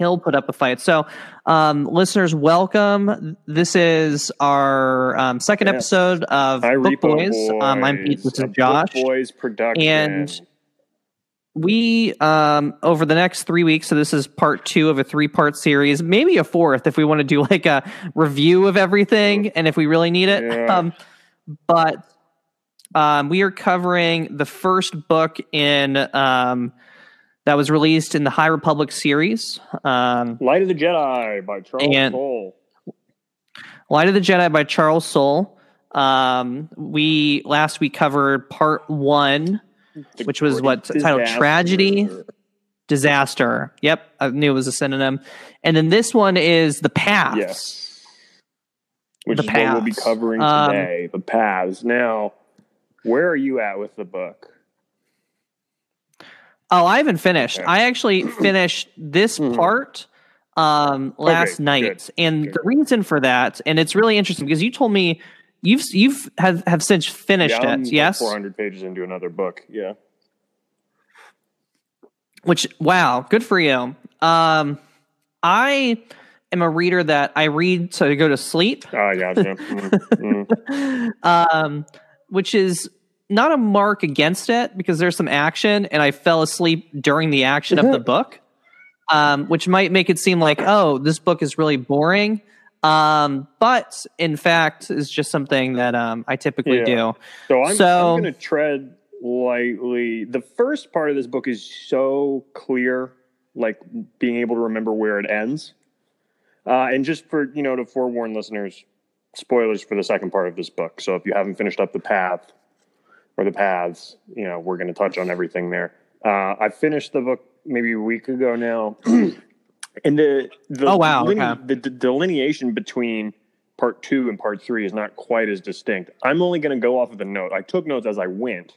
he'll put up a fight. So, um, listeners, welcome. This is our um, second Yes. episode of Hi, Book Repo Boys. Um, I'm Pete. This is Book Josh. Boys production. And we um over the next three weeks so this is part two of a three part series maybe a fourth if we want to do like a review of everything and if we really need it Yeah. um but um we are covering the first book in um that was released in the high republic series um Light of the Jedi by Charles Soule. light of the jedi by charles soule um we last we covered part one The which was what, titled Tragedy? disaster. Yep, I knew it was a synonym. And then this one is the paths. Yes. Which The is what we'll be paths. covering Um, today. the paths. Now, where are you at with the book? Oh, I haven't finished. Okay. I actually finished this Mhm. part um last Okay, night. good, And good. the reason for that, and it's really interesting because you told me you've you've have, have since finished yeah, it. yes. 400 pages into another book. Yeah. Which wow, good for you. Um I am a reader that I read to go to sleep. Oh, yeah. yeah. Mm, mm. um, which is not a mark against it because there's some action and I fell asleep during the action of the book, um, which might make it seem like, oh, this book is really boring. Um, but in fact, is just something that um, I typically Yeah. do. So I'm, So- I'm going to tread lightly. The first part of this book is so clear, like being able to remember where it ends. Uh, and just for you know to forewarn listeners, spoilers for the second part of this book. So if you haven't finished up the path or the paths, you know we're going to touch on everything there. Uh, I finished the book maybe a week ago now, and the the Oh, wow, line- okay. the, the delineation between part two and part three is not quite as distinct. I'm only going to go off of the note. I took notes as I went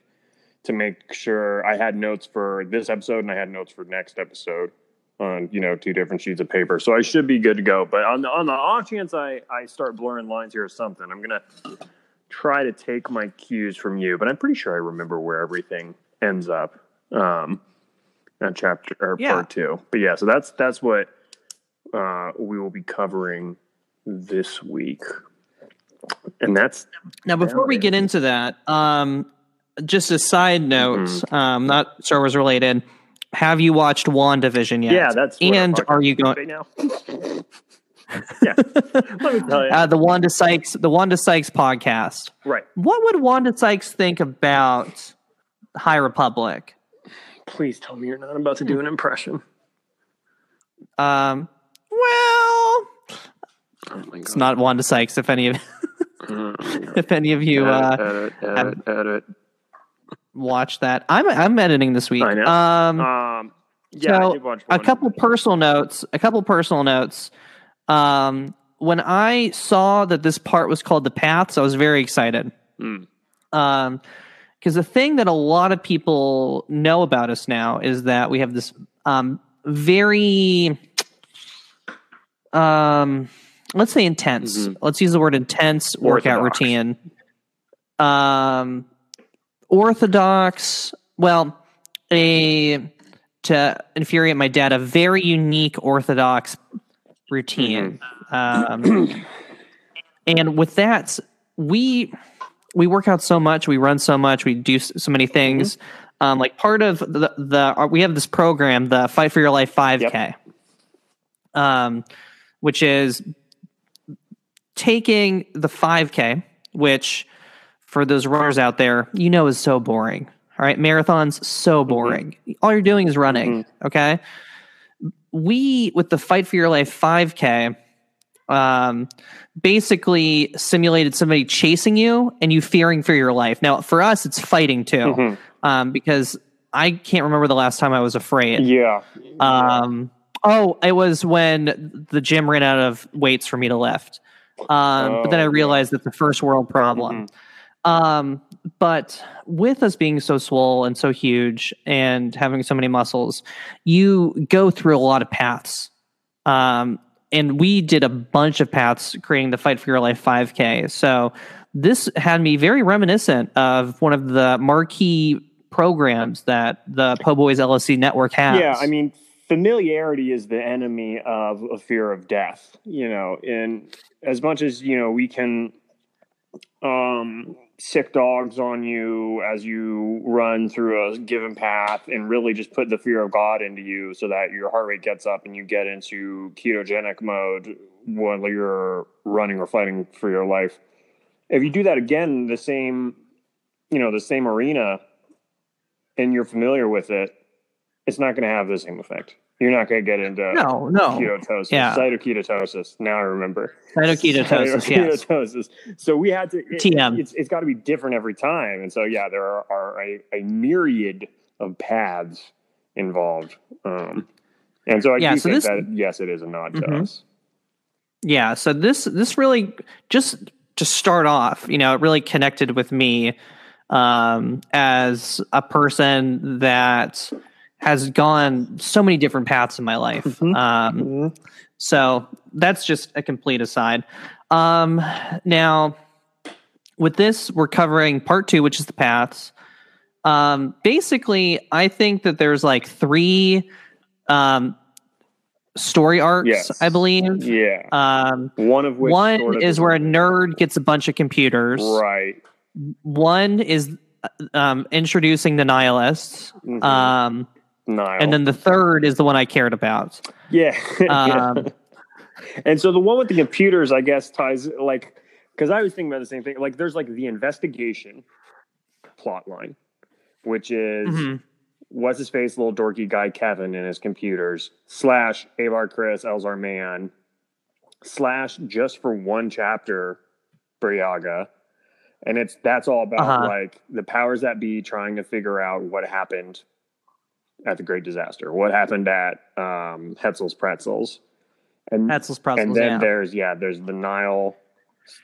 to make sure I had notes for this episode and I had notes for next episode on you know two different sheets of paper. So I should be good to go. But on the on the off chance I I start blurring lines here or something, I'm gonna try to take my cues from you. But I'm pretty sure I remember where everything ends up. Um, on chapter or Yeah. part two. But yeah, so that's that's what uh, we will be covering this week, and that's Now, before we get into that, um, just a side note, Mm-hmm. um, not Star Wars related. Have you watched WandaVision yet? yeah, that's and are you going? right now? yeah, let me tell you. uh, the Wanda Sykes, the Wanda Sykes podcast. right, What would Wanda Sykes think about High Republic? please tell me you're not about to do an impression. Um, well, Oh my it's not Wanda Sykes. If any of if any of you uh, edit, edit, edit. watch that, I'm I'm editing this week. I know. Um, Um, yeah, I so did watch a one. couple personal notes. A couple personal notes. Um, when I saw that this part was called the paths, I was very excited. Hmm. Um, because the thing that a lot of people know about us now is that we have this um very um let's say intense. Mhm. Let's use the word intense workout routine. Um, orthodox. Well, a to infuriate my dad, a very unique orthodox routine. Um, and with that, we we work out so much, we run so much, we do so many things. Um, like part of the the uh, we have this program, the Fight for Your Life 5K, um, which is taking the 5K, which for those runners out there, you know is so boring. All right, marathons so boring. All you're doing is running. Okay, we with the Fight for Your Life 5K, um, basically simulated somebody chasing you and you fearing for your life. Now, for us, it's fighting too, Mhm. um, because I can't remember the last time I was afraid. Yeah. Um, oh, it was when the gym ran out of weights for me to lift. Um, but then I Oh, realized that the first world problem. Um, but with us being so swole and so huge and having so many muscles, you go through a lot of paths. Um, and we did a bunch of paths creating the Fight for Your Life 5K. So this had me very reminiscent of one of the marquee programs that the Po Boys LSC network has. Yeah, I mean, familiarity is the enemy of a fear of death. You know, and as much as you know, we can um, sick dogs on you as you run through a given path, and really just put the fear of God into you, so that your heart rate gets up and you get into ketogenic mode while you're running or fighting for your life. If you do that again, the same, you know, the same arena, and you're familiar with it, it's not going to have the same effect. You're not going to get into no, no. ketosis, Yeah. cytoketosis. Now I remember Cytoketosis, yes. Cytoketosis. So we had to. It, TM. It's it's got to be different every time, and so yeah, there are, are a, a myriad of paths involved. Um, and so I Yeah, do so think this- that yes, it is a nod to Mhm. us. Yeah, so this this really just to start off, you know, it really connected with me um, as a person that has gone so many different paths in my life. Mhm. Um, so that's just a complete aside. Um, now, with this, we're covering part two, which is the paths. Um, basically, I think that there's like three um, story arcs, Yes. I believe. Yeah, Um, one of which one sort of is where a nerd gets a bunch of computers. right. One is um, introducing the nihilists. Mhm. Um, Nile. and then the third is the one I cared about. Yeah. Um, and so the one with the computers, I guess, ties like because I was thinking about the same thing. Like, there's like the investigation plot line, which is Mhm. what's his face, little dorky guy Kevin and his computers slash Avar Kriss Elzar Mann slash just for one chapter Briaga. And it's that's all about Uh-huh. like the powers that be trying to figure out what happened at the Great Disaster, what happened at um, Hetzel's Pretzels, and Hetzel's Pretzels. and then yeah. there's yeah, there's the Nile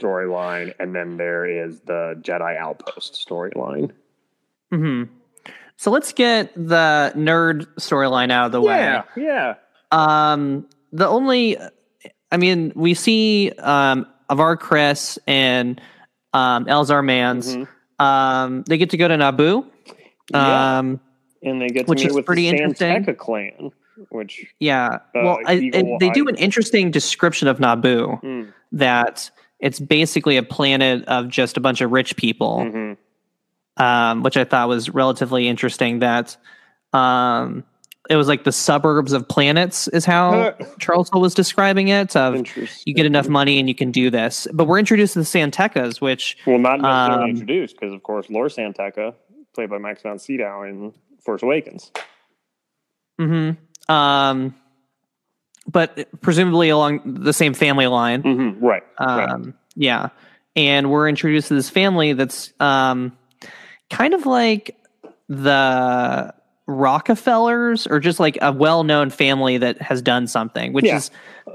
storyline, and then there is the Jedi Outpost storyline. hmm So let's get the nerd storyline out of the way. Yeah, yeah. Um, the only, I mean, we see um, Avar Kriss and um, Elzar Manns. Mhm. Um, they get to go to Naboo. Yeah. Um, and they get to which is with pretty the interesting. San Tekka clan, which yeah. Uh, well, I, I- they do an interesting description of Naboo mm, that it's basically a planet of just a bunch of rich people. mhm. um, which I thought was relatively interesting. That um, it was like the suburbs of planets, is how Charles was describing it. Of you get enough money and you can do this. But we're introduced to the San Tekkas, which well, not necessarily um, introduced because, of course, Lord San Tekka, played by Max von Sydow in Force Awakens. mhm, um, but presumably along the same family line. Mm-hmm. Right, right. Um, Yeah. And we're introduced to this family that's um, kind of like the Rockefellers or just like a well known family that has done something, which Yeah. is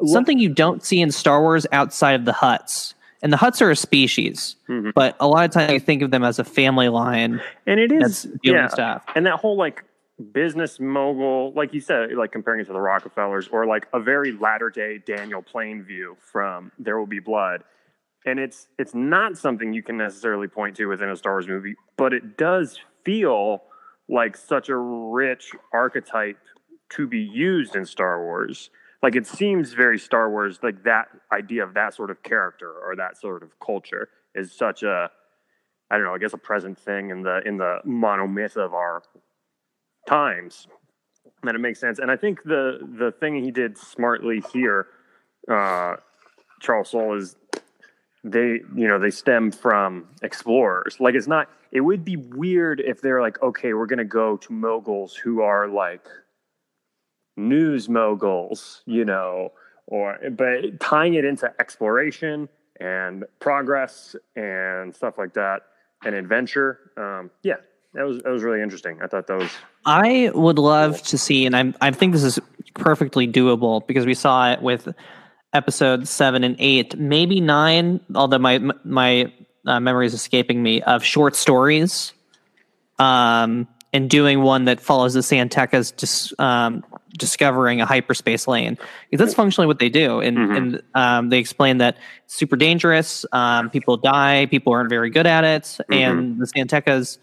something you don't see in Star Wars outside of the Hutts. And the Hutts are a species, Mhm. but a lot of times you think of them as a family line and it is yeah, stuff. and that whole like business mogul, like you said, like comparing it to the Rockefellers, or like a very latter day Daniel Plainview from There Will Be Blood. And it's it's not something you can necessarily point to within a Star Wars movie, but it does feel like such a rich archetype to be used in Star Wars. Like it seems very Star Wars, like that idea of that sort of character or that sort of culture is such a I don't know, I guess a present thing in the in the monomyth of our times. That it makes sense. And I think the the thing he did smartly here, uh, Charles Soule, is they you know they stem from explorers. Like it's not. It would be weird if they're like, okay, we're gonna go to moguls who are like news moguls, you know, or but tying it into exploration and progress and stuff like that and adventure. Um, yeah, that was that was really interesting. I thought that was I would love to see, and I'm, I think this is perfectly doable because we saw it with episode seven and eight, maybe nine, although my my uh, memory is escaping me of short stories, um, and doing one that follows the San Tekkas just um, discovering a hyperspace lane. Because that's functionally what they do, and Mhm. and um, they explain that it's super dangerous. Um, people die. People aren't very good at it, and the San Tekkas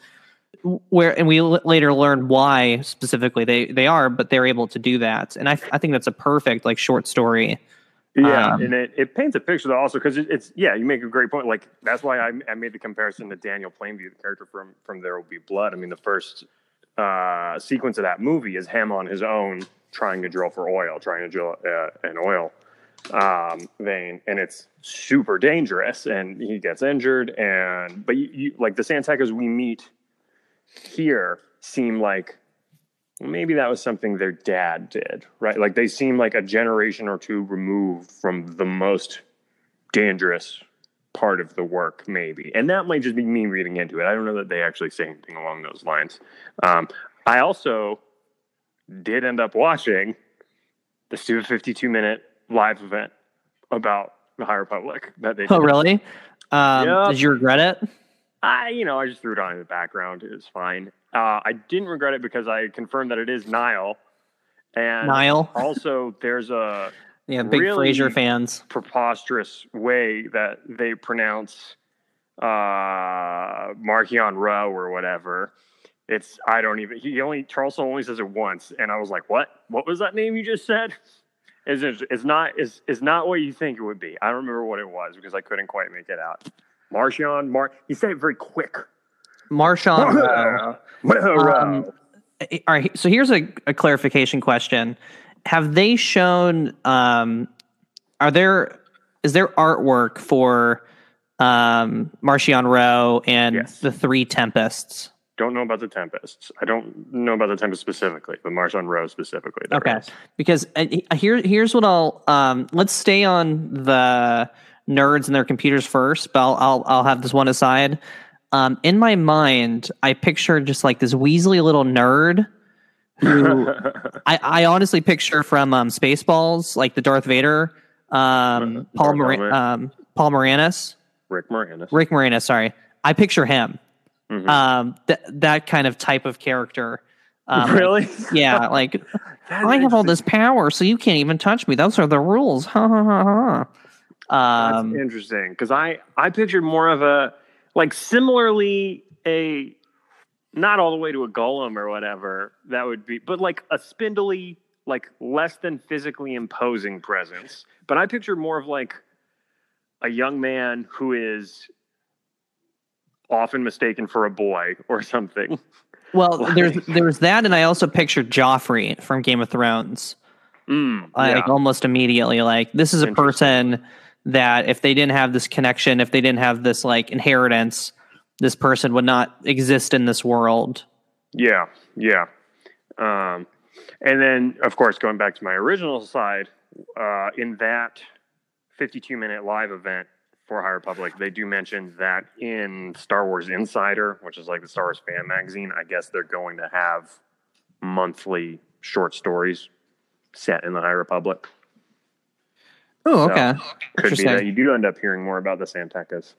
where and we l- later learn why specifically they they are, but they're able to do that, and I I think that's a perfect like short story. Yeah, Um, and it, it paints a picture though also because it, it's yeah you make a great point like that's why I, I made the comparison to Daniel Plainview the character from from There Will Be Blood I mean the first uh, sequence of that movie is him on his own trying to drill for oil trying to drill uh, an oil um, vein and it's super dangerous and he gets injured and but you, you like the San Tekkas we meet here seem like maybe that was something their dad did, right? Like they seem like a generation or two removed from the most dangerous part of the work, maybe. And that might just be me reading into it. I don't know that they actually say anything along those lines. Um, I also did end up watching the stupid 52 minute live event about the High Republic that they did. Oh, really? Um, Yep. Did you regret it? I, you know, I just threw it on in the background. It was fine. Uh, I didn't regret it because I confirmed that it is Nile. And Niall? also, there's a Yeah, big really- Frasier fans. preposterous way that they pronounce uh, Marchion Ro or whatever. It's I don't even. He only Charleston only says it once, and I was like, "What? What was that name you just said?" Is it's, not is is not what you think it would be. I don't remember what it was because I couldn't quite make it out. Marchion, Mar. He said it very quick. Marshawn. Rowe. Row. Um, All right. So here's a, a clarification question: Have they shown? Um, are there? Is there artwork for um, Marchion Ro and Yes. the Three Tempests? Don't know about the Tempests. I don't know about the Tempest specifically, but Marchion Ro specifically. Okay. is. Because uh, here, here's what I'll. Um, let's stay on the nerds and their computers first, but I'll I'll, I'll have this one aside. Um, in my mind, I picture just like this Weasley little nerd who I, I honestly picture from um, Spaceballs, like the Darth Vader, um, Paul um, Paul Moranis, Rick Moranis. Rick Moranis. Sorry, I picture him. Mhm. Um, th- that kind of type of character. Um, like- really? yeah, like I have all this power, so you can't even touch me. Those are the rules. Ha ha ha ha. That's Um, interesting because I I pictured more of a like similarly a not all the way to a golem or whatever that would be, but like a spindly like less than physically imposing presence. But I picture more of like a young man who is often mistaken for a boy or something. well, Like- there's there's that, and I also pictured Joffrey from Game of Thrones. Mm, like yeah. almost immediately like this is a person that if they didn't have this connection if they didn't have this like inheritance this person would not exist in this world Yeah, yeah. Um, and then, of course, going back to my original side, uh, in that 52 minute live event for High Republic, they do mention that in Star Wars Insider, which is like the Star Wars fan magazine, I guess they're going to have monthly short stories set in the High Republic. oh So, okay Could be that you do end up hearing more about the San Tekkas.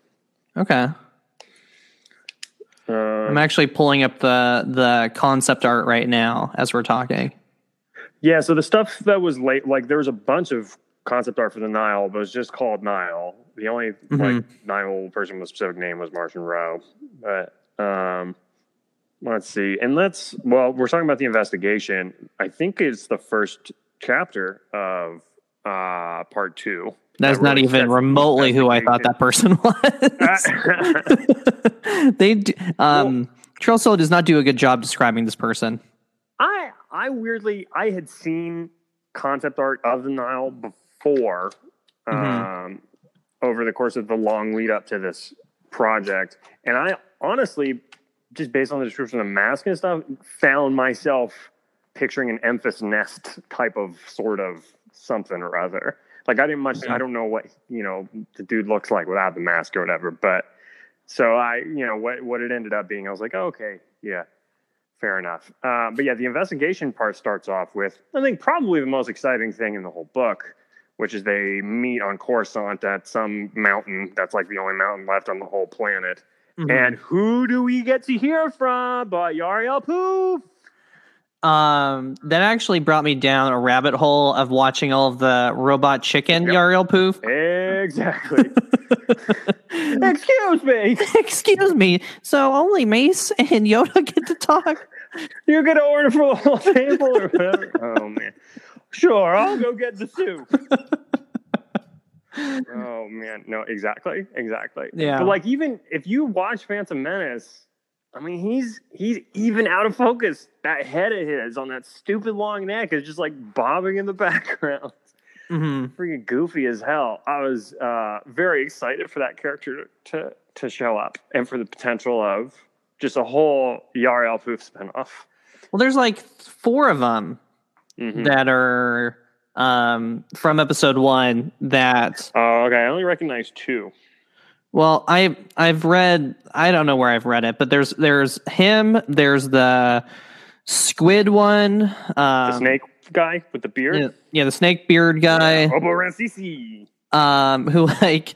okay Uh, i'm actually pulling up the the concept art right now as we're talking Yeah, so the stuff that was late, like there was a bunch of concept art for the Nile, but it was just called Nile. The only like Nile person with a specific name was Martian Rowe. But um, let's see, and let's well, we're talking about the investigation. I think it's the first chapter of uh, part two. That's That not really even remotely who i thought that person was. They um Trail Soul does not do a good job describing this person. I I weirdly I had seen concept art of the Nile before Mhm. um, over the course of the long lead up to this project, and I honestly, just based on the description of the mask and stuff, found myself picturing an Emphas nest type of sort of something or other. Like I didn't much. I don't know what you know the dude looks like without the mask or whatever, but. So I, you know, what what it ended up being, I was like, oh, okay, yeah, Fair enough. Uh, but yeah, the investigation part starts off with, I think, probably the most exciting thing in the whole book, which is they meet on Coruscant at some mountain that's like the only mountain left on the whole planet. Mhm. And who do we get to hear from but Yarael Poof? Um, that actually brought me down a rabbit hole of watching all of the robot chicken Yep. Yarael Poof. Exactly. Excuse me. Excuse me. So only Mace and Yoda get to talk. You get to order for the whole table or whatever. Oh man. Sure, I'll go get the soup. oh man, no, exactly, exactly. Yeah. But like, even if you watch Phantom Menace, I mean, he's he's even out of focus. That head of his on that stupid long neck is just like bobbing in the background. hmm Freaking goofy as hell. I was uh, very excited for that character to to show up and for the potential of just a whole Yarael Poof spinoff. Well, there's like four of them Mhm. that are um, from episode one that Oh, okay. I only recognize two. Well, I I've read I don't know where I've read it, but there's there's him, there's the squid one, um, The snake guy with the beard. yeah, yeah, the snake beard guy, Rancisi. um, who like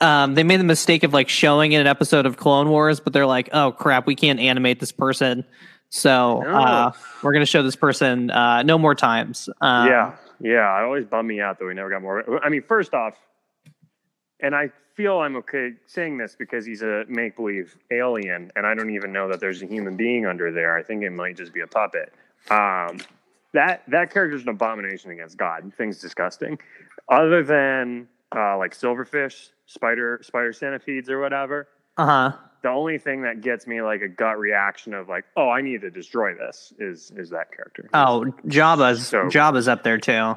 um, they made the mistake of like showing in an episode of Clone Wars, but they're like, oh crap, we can't animate this person, so uh, we're gonna show this person uh, no more times. Um, yeah, yeah. It always bummed me out that we never got more. I mean, first off, and I feel I'm okay saying this because he's a make believe alien, and I don't even know that there's a human being under there. I think it might just be a puppet. Um, that that character's an abomination against God. Thing's disgusting. Other than uh, like silverfish, spider, spider centipedes, or whatever. uh huh. The only thing that gets me like a gut reaction of like, oh, I need to destroy this is is that character. Oh, Jabba's So- Jabba's up there too.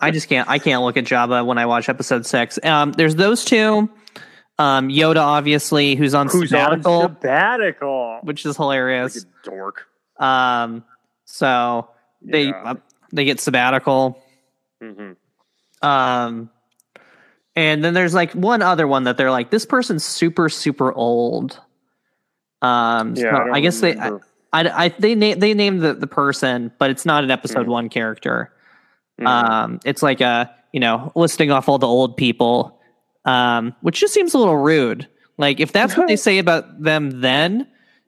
I just can't. I can't look at Jabba when I watch episode six. Um, there's those two. Um, Yoda, obviously, who's on Who's sabbatical, on sabbatical? which is hilarious. dork. Um, so they Yeah. uh, they get sabbatical. Mhm. Um, and then there's like one other one that they're like, this person's super super old. Um, so Yeah, I, don't guess they. I. I, I they na- they named the, the person, but it's not an episode Mhm. one character. Mhm. Um, it's like a you know listing off all the old people, um, which just seems a little rude. Like if that's what they say about them, then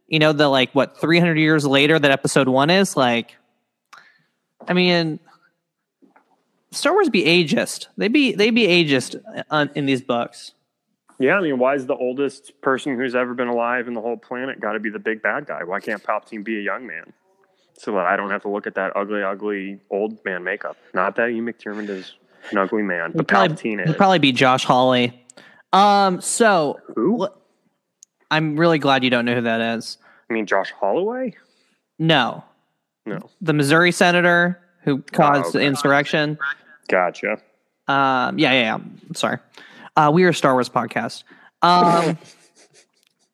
you know the like what three hundred years later that episode one is like. I mean, Star Wars be ageist. They be they be ageist uh, in these books. yeah, I mean, why is the oldest person who's ever been alive in the whole planet got to be the big bad guy? Why can't Palpatine be a young man? So that I don't have to look at that ugly, ugly old man makeup. Not that Ian McDiarmid is an ugly man, but probably, Palpatine would probably be Josh Hawley. Um, so Who? wh- I'm really glad you don't know who that is. I mean, Josh Holloway? No, No. the Missouri senator who caused the okay. insurrection. Gotcha. Um, yeah, yeah, yeah. Sorry. Uh, we are a Star Wars podcast. Um,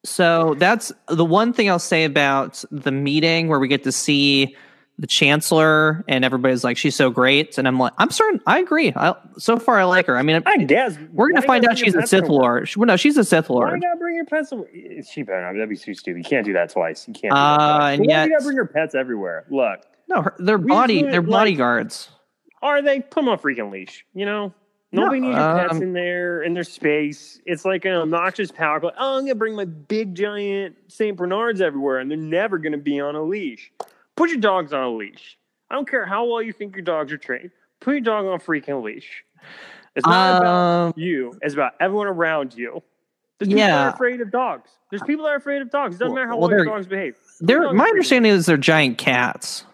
so that's the one thing I'll say about the meeting where we get to see the chancellor and everybody's like, she's so great. And I'm like, I'm certain, I agree. I, so far, I like her. I mean, I guess. we're going to find out she's a Sith Lord. She- well, no, she's a Sith Lord. you gotta bring your pets? away? She better not. That'd be too stupid. You can't do that twice. You can't. Uh, and Why yet- you gotta bring your pets everywhere? Look, No, her, they're body, they're like- bodyguards. are they? Put them on a freaking leash. You know, No, nobody needs your pets um, in there in their space. It's like an obnoxious power. Like, oh, I'm gonna bring my big giant Saint Bernards everywhere, and they're never gonna be on a leash. Put your dogs on a leash. I don't care how well you think your dogs are trained. Put your dog on a freaking leash. It's not about Um, you. It's about everyone around you. There's people that Yeah. are afraid of dogs. There's people that are afraid of dogs. It doesn't Well- matter how well, well, your dogs behave. they're, dogs my understanding is they're giant cats.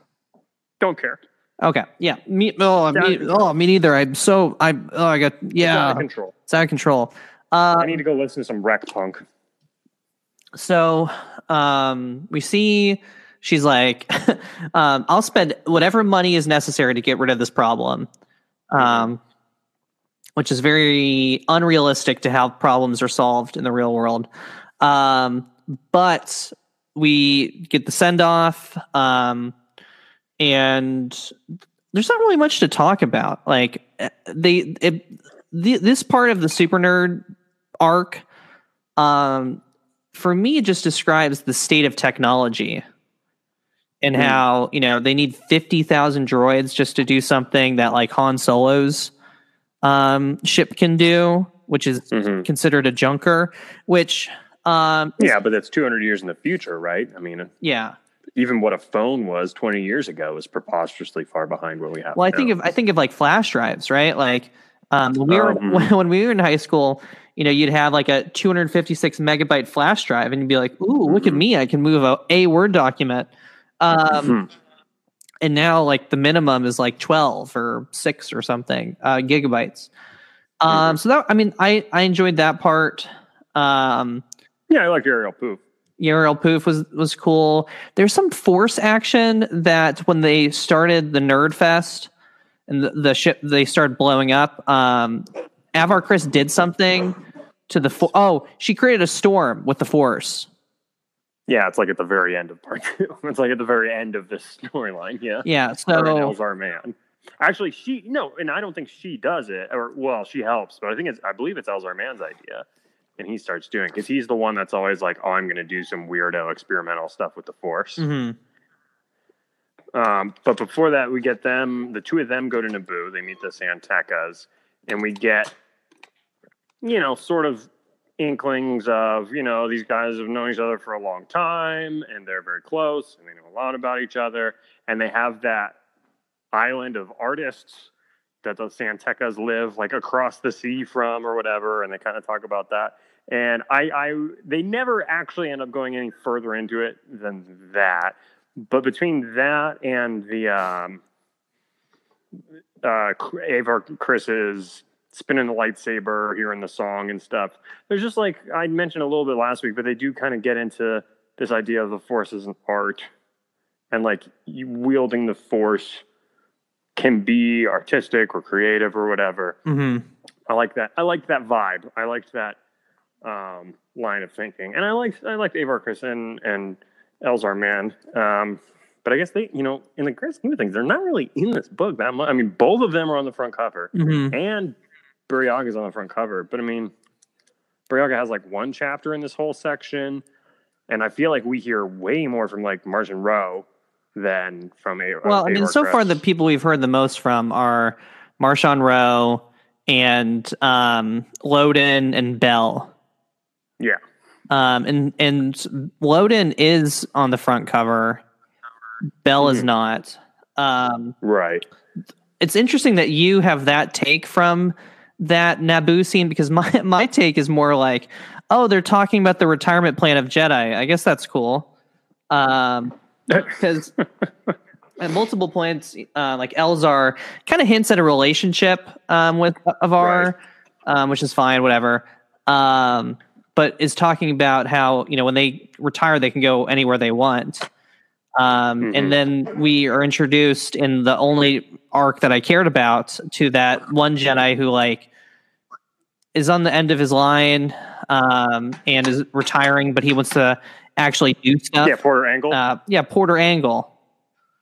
Don't care. Okay. Yeah. Me. Oh, me, oh, me neither. I'm so. I. Oh, I got. It's out Yeah. of control. It's out of control. Uh, I need to go listen to some wreck punk. so, um, we see she's like, um, I'll spend whatever money is necessary to get rid of this problem. Um, which is very unrealistic to how problems are solved in the real world. Um, but we get the send off. Um, and there's not really much to talk about. Like eh, they, it, the, this part of the super nerd arc, um, for me, it just describes the state of technology and Hmm. how you know they need fifty thousand droids just to do something that like Han Solo's um, ship can do, which is Mhm. considered a junker. Which, um, Yeah, but that's 200 years in the future, right? I mean, yeah. Even what a phone was 20 years ago is preposterously far behind what we have. Well, I now. think of I think of like flash drives, right? Like Um, when we were Um, when we were in high school, you know, you'd have like a 256 megabyte flash drive, and you'd be like, "Ooh, look at Mhm. me! I can move a, a Word document." Um, Hmm. and now like the minimum is like 12 or 6 or something uh, gigabytes. Um, so that I mean, I I enjoyed that part. Um, Yeah, I like Ariel Poof. Uriel Poof was was cool. There's some force action that when they started the Nerd Fest and the, the ship they started blowing up. Um, Avar Kriss did something to the fo- oh she created a storm with the force. Yeah, it's like at the very end of part two. It's like at the very end of this storyline. Yeah. Yeah, so Elzar Mann. Actually, she no, and I don't think she does it, or well, she helps, but I think it's I believe it's Elzar Mann's idea, and he starts doing because he's the one that's always like, oh, I'm going to do some weirdo experimental stuff with the Force. mhm. Um, but before that, we get them. The two of them go to Naboo. They meet the San Tekkas, and we get, you know, sort of inklings of, you know, these guys have known each other for a long time, and they're very close, and they know a lot about each other, and they have that island of artists that the San Tekkas live like across the sea from, or whatever, and they kind of talk about that. And I, I, they never actually end up going any further into it than that but between that and the um, uh, Avar Kriss's spinning the lightsaber, hearing the song and stuff, there's just like I mentioned a little bit last week, but they do kind of get into this idea of the force as an art and like wielding the force can be artistic or creative or whatever. Mhm. I like that. I liked that vibe. I liked that um, line of thinking, and I liked I liked Avar Kriss and and Elzar Mann. Um, but I guess they, you know, in the grand scheme of things, they're not really in this book that much. I mean, both of them are on the front cover, Mhm. and Buryaga is on the front cover. But I mean, Buryaga has like one chapter in this whole section, and I feel like we hear way more from like Martian Rowe than from A. Well, I mean, Avar so far the people we've heard the most from are Marshawn Rowe and um, Loden and Bell. Yeah, Um, and and Loden is on the front cover. Bell is Mhm. not. Um, right. it's interesting that you have that take from that Naboo scene because my my take is more like, oh, they're talking about the retirement plan of Jedi. I guess that's cool. Um, because at multiple points, uh, like Elzar kind of hints at a relationship um, with Avar, um, which is fine, whatever. Um, but is talking about how you know when they retire, they can go anywhere they want. Um, Mhm. And then we are introduced in the only arc that I cared about to that one Jedi who like is on the end of his line um, and is retiring, but he wants to actually do stuff. yeah, Porter Engle. Uh, yeah, Porter Engle.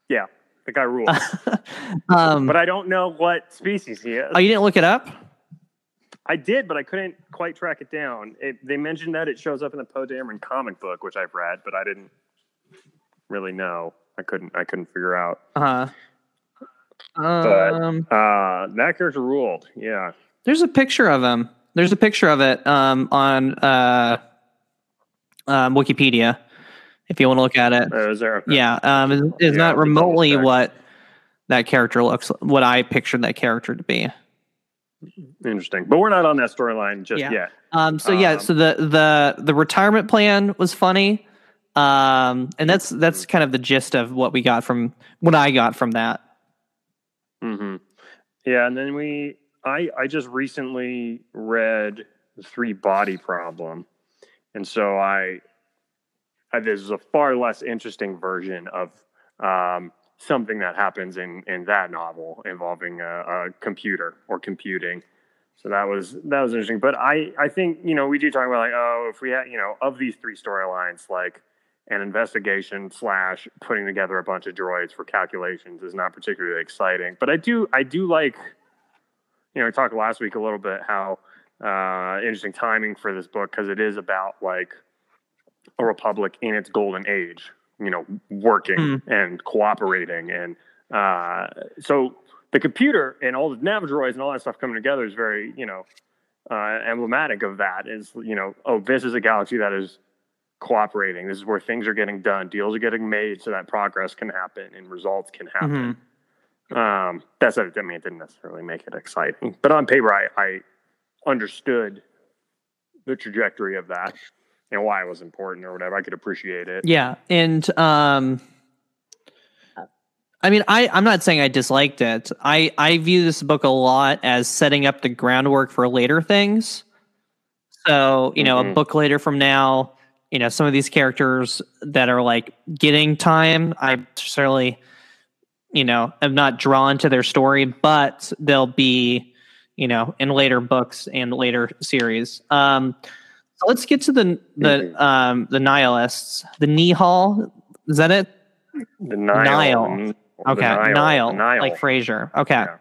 yeah, the guy rules. um, but I don't know what species he is. oh, you didn't look it up? I did, but I couldn't quite track it down. It, they mentioned that it shows up in the Poe Dameron comic book, which I've read, but I didn't really know. I couldn't. I couldn't figure out. Uh huh. Um, Uh, that character ruled. Yeah. there's a picture of him. There's a picture of it um, on uh, um, Wikipedia. If you want to look at it, Uh, is there? okay. yeah, um, it's, it's Yeah, not remotely what that character looks, what I pictured that character to be. Interesting. But we're not on that storyline just Yeah. yet. Um, so yeah, Um, so the the the retirement plan was funny, um, and that's that's kind of the gist of what we got from what I got from that. hmm Yeah, and then we. I I just recently read the Three Body Problem, and so I. I this is a far less interesting version of um, something that happens in in that novel involving a, a computer or computing. So that was that was interesting. But I I think you know we do talk about like oh if we had you know of these three storylines like an investigation slash putting together a bunch of droids for calculations is not particularly exciting. But I do I do like you know we talked last week a little bit how uh, interesting timing for this book because it is about like a republic in its golden age you know working Hmm. and cooperating and uh, so the computer and all the navidroids and all that stuff coming together is very you know uh, emblematic of that is you know oh this is a galaxy that is cooperating. This is where things are getting done. Deals are getting made so that progress can happen and results can happen. Um, that's i mean, it didn't necessarily make it exciting, but on paper, I, I understood the trajectory of that why it was important or whatever. I could appreciate it. Yeah, and um, I mean, I I'm not saying I disliked it. I I view this book a lot as setting up the groundwork for later things. So you know, Mhm. a book later from now, you know, some of these characters that are like getting time, I necessarily, you know, am not drawn to their story, but they'll be, you know, in later books and later series. Um, let's get to the the Mhm. um the nihilists. The Nihal, is that it? The Nile. Nile. the Okay, Nile, Nile, the Nile. like Frasier. Okay, Yeah.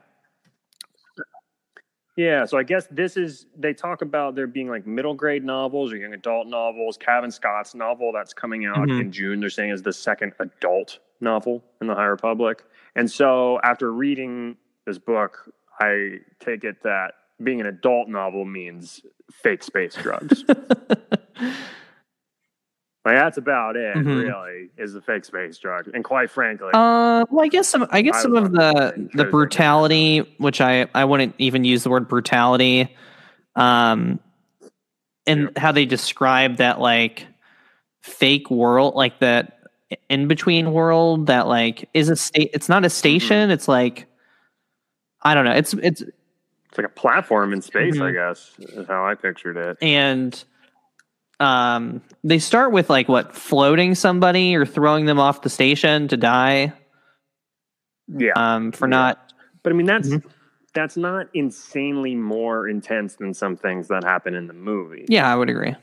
Yeah, so I guess this is they talk about there being like middle grade novels or young adult novels. Cavan Scott's novel that's coming out Mhm. in June, they're saying is the second adult novel in the High Republic. And so after reading this book, I take it that being an adult novel means fake space drugs. like that's about it, Mhm. really, is the fake space drugs. And quite frankly, Uh, well, I guess some. I guess I some of the the brutality, which I I wouldn't even use the word brutality, um, and Yeah. how they describe that like fake world, like that in between world that like is a state. It's not a station. It's like I don't know. It's it's it's like a platform in space, I Mhm. guess, is how I pictured it. and um they start with like what floating somebody or throwing them off the station to die Yeah. um for Yeah. not But I mean, that's Mhm. that's not insanely more intense than some things that happen in the movie. yeah i would agree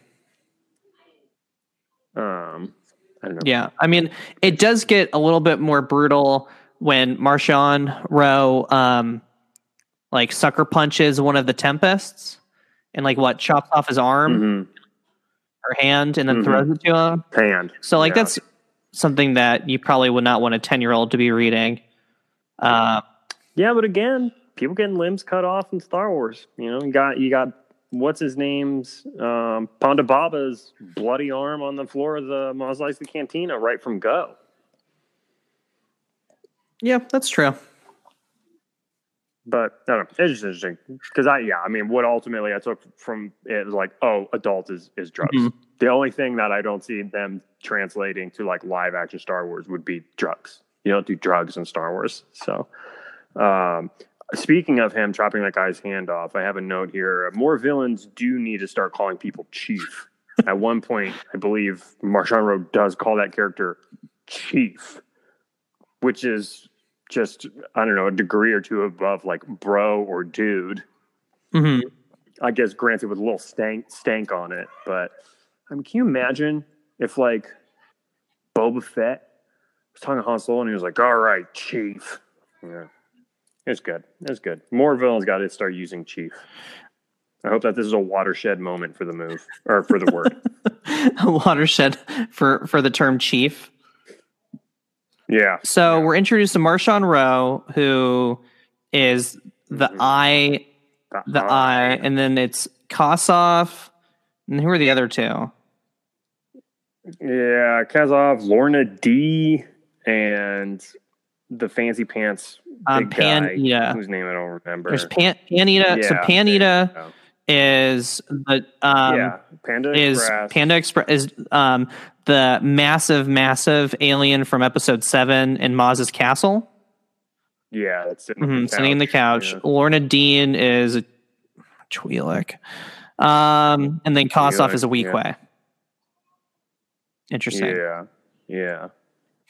Um, I don't know. Yeah, I mean, it does get a little bit more brutal when Marshawn Rowe, um, like sucker punches one of the Tempests, and like what chops off his arm Mhm. or hand, and then Mhm. throws it to him. Hand. So like Yeah. that's something that you probably would not want a ten year old to be reading. Uh, Yeah, but again, people getting limbs cut off in Star Wars. You know, you got you got what's his name's um, Ponda Baba's bloody arm on the floor of the Mos Eisley Cantina right from go. yeah, that's true. But I don't know. It's just interesting because I yeah I mean what ultimately I took from it was like oh adult is is drugs. Mhm. The only thing that I don't see them translating to like live action Star Wars would be drugs. You don't do drugs in Star Wars. So um, speaking of him chopping that guy's hand off, I have a note here. More villains do need to start calling people chief. At one point, I believe Marshawn Rowe does call that character chief, which is just I don't know a degree or two above like bro or dude. hmm I guess granted with a little stank stank on it, but I mean, can you imagine if like Boba Fett was talking to Han Solo and he was like, "All right, Chief." Yeah, it's good. It's good. More villains got to start using Chief. I hope that this is a watershed moment for the move or for the word. a watershed for for the term chief. Yeah. So Yeah. we're introduced to Marshawn Rowe, who is the Mhm. eye the eye, and then it's Kassav. And who are the other two? Yeah, Kassav, Lourna Dee, and the fancy pants Um, Pan Eyta. whose name I don't remember. There's Pan Panita. so Yeah, Pan Eyta there you is the um, yeah, Panda is Express. Panda Express is um the massive massive alien from episode seven in Maz's castle. Yeah, that's sitting, hmm the sitting in the couch. Yeah. Lorna Dean is a Twi'lek. Um, and then Kassav is a Weequay. yeah. Interesting. Yeah, yeah.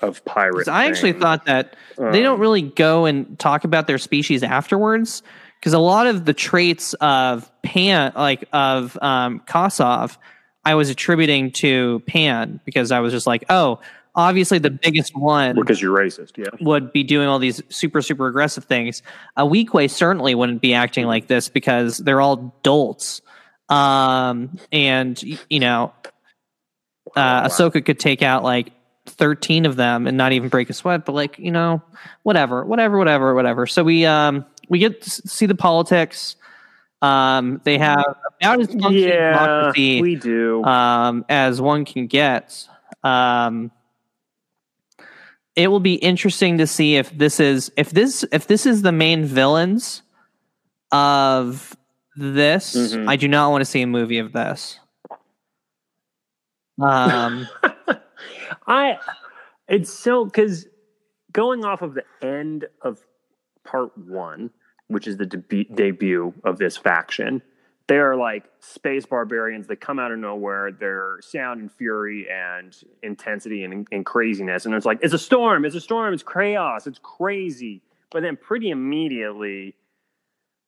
Of pirates. I actually thought that they don't Um, really go and talk about their species afterwards because a lot of the traits of Pan, like of um, Kassav, I was attributing to Pan because I was just like, oh, obviously the biggest one because you're racist. Yeah. would be doing all these super super aggressive things. A Weequay certainly wouldn't be acting like this because they're all dolts. Um, and you know, uh, Wow. Ahsoka could take out like 13 of them and not even break a sweat, but like, you know, whatever, whatever, whatever, whatever. So we, um, we get to see the politics. Um, they have about as much Yeah, democracy we do. um, as one can get. Um, it will be interesting to see if this is if this if this is the main villains of this. Mhm. I do not want to see a movie of this. Um, I it's so because going off of the end of part one, which is the deb- debut of this faction, they're like space barbarians. That come out of nowhere. They're sound and fury and intensity and, and craziness, and it's like it's a storm, it's a storm, it's chaos, it's crazy. But then pretty immediately,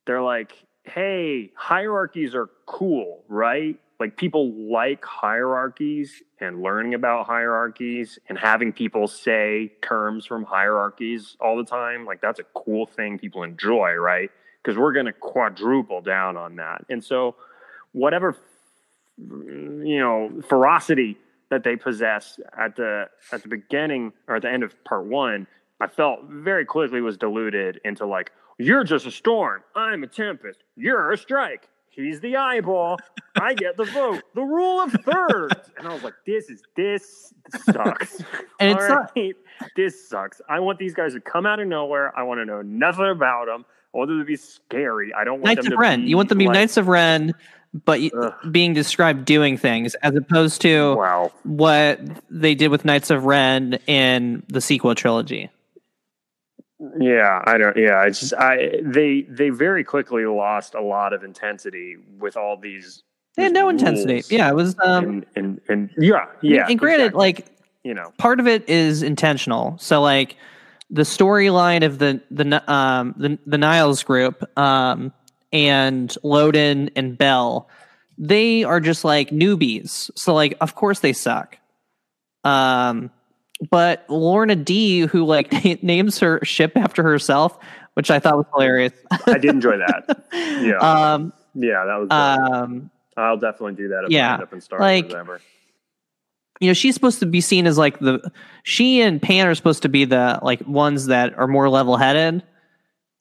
they're like, "Hey, hierarchies are cool, right?" like people like hierarchies and learning about hierarchies and having people say terms from hierarchies all the time like that's a cool thing people enjoy right because we're going to quadruple down on that and so whatever you know ferocity that they possess at the at the beginning or at the end of part one i felt very quickly was diluted into like you're just a storm i'm a tempest you're a strike he's the eyeball. I get the vote. The rule of thirds. And I was like, this is this sucks. And it's All not- right, this sucks. I want these guys to come out of nowhere. I want to know nothing about them. I want them to be scary. I don't want Knights them of Ren. You want them to be like, Knights of Ren, but Ugh. being described doing things as opposed to Wow. what they did with Knights of Ren in the sequel trilogy. Yeah, I don't. Yeah, it's just I. They they very quickly lost a lot of intensity with all these. They had no intensity. Yeah, it was. Um, and, and and yeah, yeah. and granted, exactly. like you know, part of it is intentional. So like the storyline of the the um the the Nihils group um and Loden and Bell, they are just like newbies. So like of course they suck. Um but Lourna Dee who like names her ship after herself, which I thought was hilarious. I did enjoy that. Yeah. um Yeah, that was. um I'll definitely do that if yeah, I end up in Star like- Wars ever. you know she's supposed to be seen as like the she and Pan are supposed to be the like ones that are more level-headed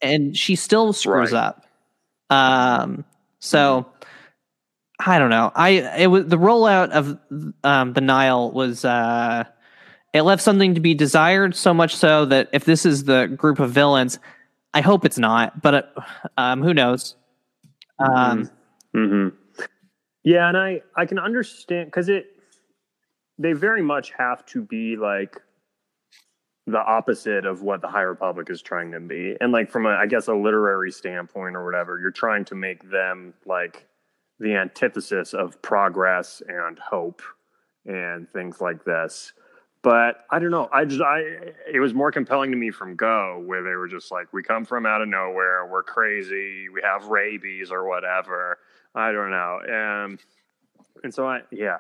and she still screws Right. up um so i don't know i it was the rollout of um the Nihil was uh it left something to be desired so much so that if this is the group of villains i hope it's not but uh, um who knows? Um hmm Yeah, and I I can understand because it they very much have to be like the opposite of what the High Republic is trying to be, and like from a I guess a literary standpoint or whatever, you're trying to make them like the antithesis of progress and hope and things like this. But I don't know. I just I it was more compelling to me from Go, where they were just like, we come from out of nowhere, we're crazy, we have rabies or whatever. I don't know. Um, and so I yeah,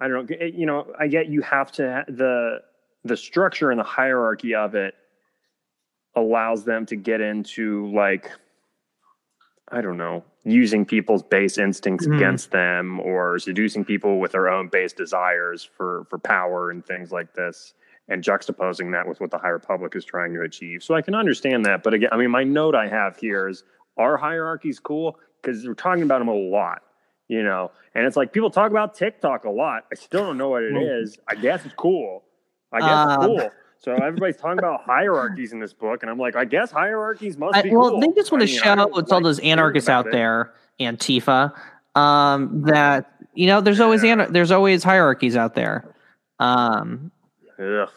I don't know. You know, I get you have to the the structure and the hierarchy of it allows them to get into like I don't know, using people's base instincts Mhm. against them or seducing people with their own base desires for for power and things like this and juxtaposing that with what the High Republic is trying to achieve. So I can understand that, but again, I mean my note I have here is are hierarchies cool because we're talking about them a lot, you know. And it's like people talk about TikTok a lot. I still don't know what it Mm. I guess it's cool. I guess Um, it's cool. So everybody's talking about hierarchies in this book, and I'm like, I guess hierarchies must I, be well, cool. they just want I to mean, I show don't all those anarchists out it. there, Antifa, um, that you know, there's always Yeah. anar- there's always hierarchies out there. Um, Ugh.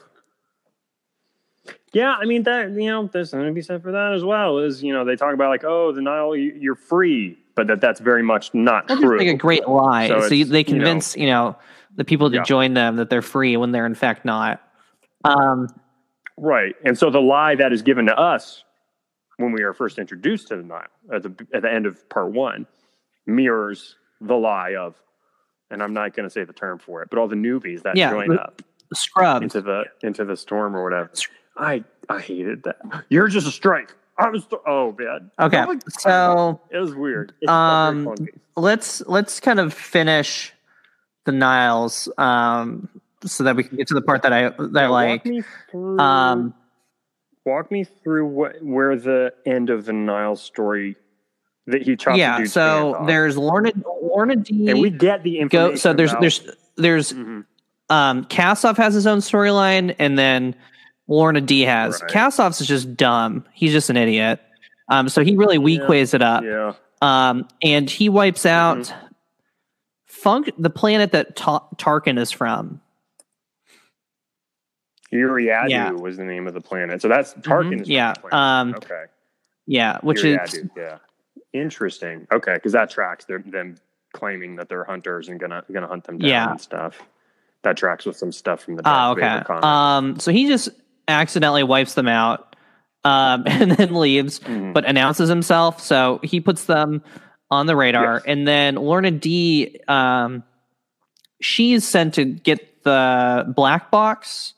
Yeah, I mean that you know, there's something to be said for that as well. Is you know they talk about like, oh, the Nihil, you, you're free, but that that's very much not that's true. like a great lie. So So, you, they you know- convince you know, the people to Yeah. join them that they're free when they're in fact not. Um, Right. And so the lie that is given to us when we are first introduced to the Nihil at the at the end of part one mirrors the lie of, and I'm not going to say the term for it, but all the newbies that Yeah, join the- up scrubs. into the into the storm or whatever. I I hated that. You're just a strike. I'm a st- oh man. Okay, so it was weird. It Um, let's let's kind of finish the Nihils, um, so that we can get to the part that I that I like. Walk me through, Um, walk me through what where the end of the Nihil story that he chopped. yeah, so there's Lourna Lourna Dee. and we get the information. go so there's about- there's there's Mhm. um Kassav has his own storyline and then Lourna Dee has. Right. Kassav's is just dumb. He's just an idiot. Um, so he really weak ways it up. Yeah. Um, and he wipes out Mm-hmm. Funk, the planet that Ta- Tarkin is from. Eriadu Yeah. was the name of the planet. So that's Tarkin's Yeah, planet. um, okay. Yeah, which is yeah. Interesting. Okay, because that tracks they're, them claiming that they're hunters and gonna gonna hunt them down Yeah. and stuff. That tracks with some stuff from the Ah, Darth okay. Um, so he just accidentally wipes them out, um, and then leaves, Mhm. but announces himself. So he puts them on the radar, Yes. and then Lourna Dee, um, she's sent to get the black box,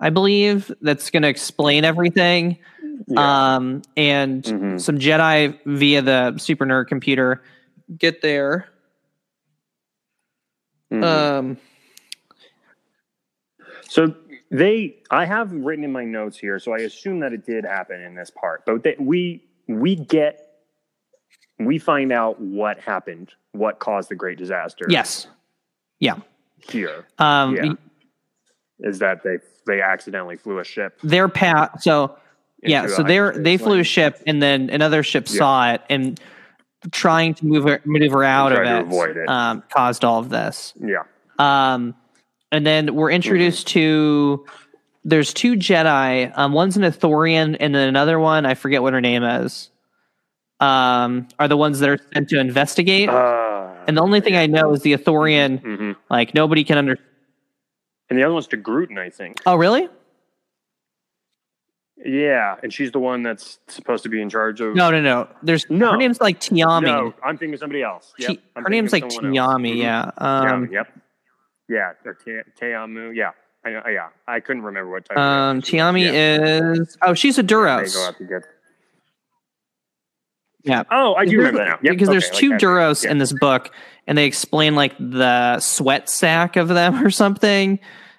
I believe, that's going to explain everything. Yeah. Um, and Mhm. some Jedi via the super nerd computer get there. Mhm. Um, So they, I have written in my notes here, so I assume that it did happen in this part. But they, we we get, we find out what happened, what caused the great disaster. yes. Yeah. here Um, Yeah. Is that they they accidentally flew a ship. their path so yeah so they're they flew a ship and then another ship Yeah. saw it and trying to move maneuver out of it, avoid it. Um, caused all of this Yeah. um, and then we're introduced to there's two jedi um, one's an Ithorian and then another one i forget what her name is um, are the ones that are sent to investigate Uh, and the only thing i know is the Ithorian mhm. like nobody can under And the other one's Togruta, I think. oh really Yeah, and she's the one that's supposed to be in charge of. no no no there's No. her name's like tiami No, I'm thinking of somebody else. Yep, I'm her name's like. Tiami, yeah. Um, Tiami, yep. Yeah, or Teamu. Yeah, I know. Yeah, I couldn't remember what type. um, of she was. Tiami Yeah, is oh, she's a They go out to get. Yeah. Oh, I do remember there's- now. Yep, because there's okay, like two that. Duros Yeah. in this book, and they explain like the sweat sack of them or something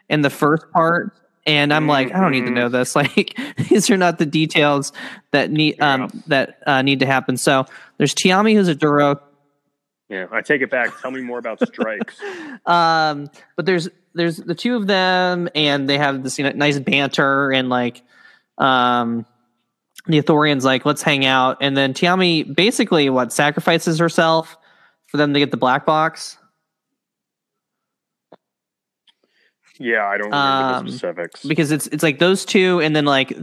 in the first part. And I'm like, I don't need to know this. Like, these are not the details that need um Yeah. that uh, need to happen. So there's Tiami, who's a Duro. Yeah, I take it back. Tell me more about strikes. Um, but there's there's the two of them, and they have this you know, nice banter, and like, um, the Ithorians like, let's hang out, and then Tiami basically what sacrifices herself for them to get the black box. Yeah, I don't remember Um, the specifics. because it's it's like those two, and then like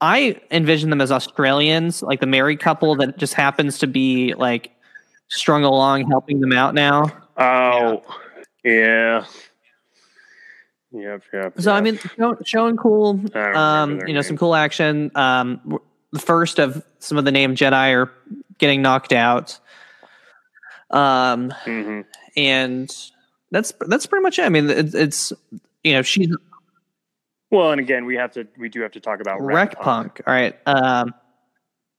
I envision them as Australians, like the married couple that just happens to be like strung along, helping them out now. oh, yeah. Yep, yep. So I mean, show, showing cool, I don't remember um, you know, some cool action. Um, the first of some of the named Jedi are getting knocked out, um, Mhm. and that's that's pretty much it. I mean, it's, it's you know, she's Well, and again, we have to we do have to talk about wreck punk. All right, um,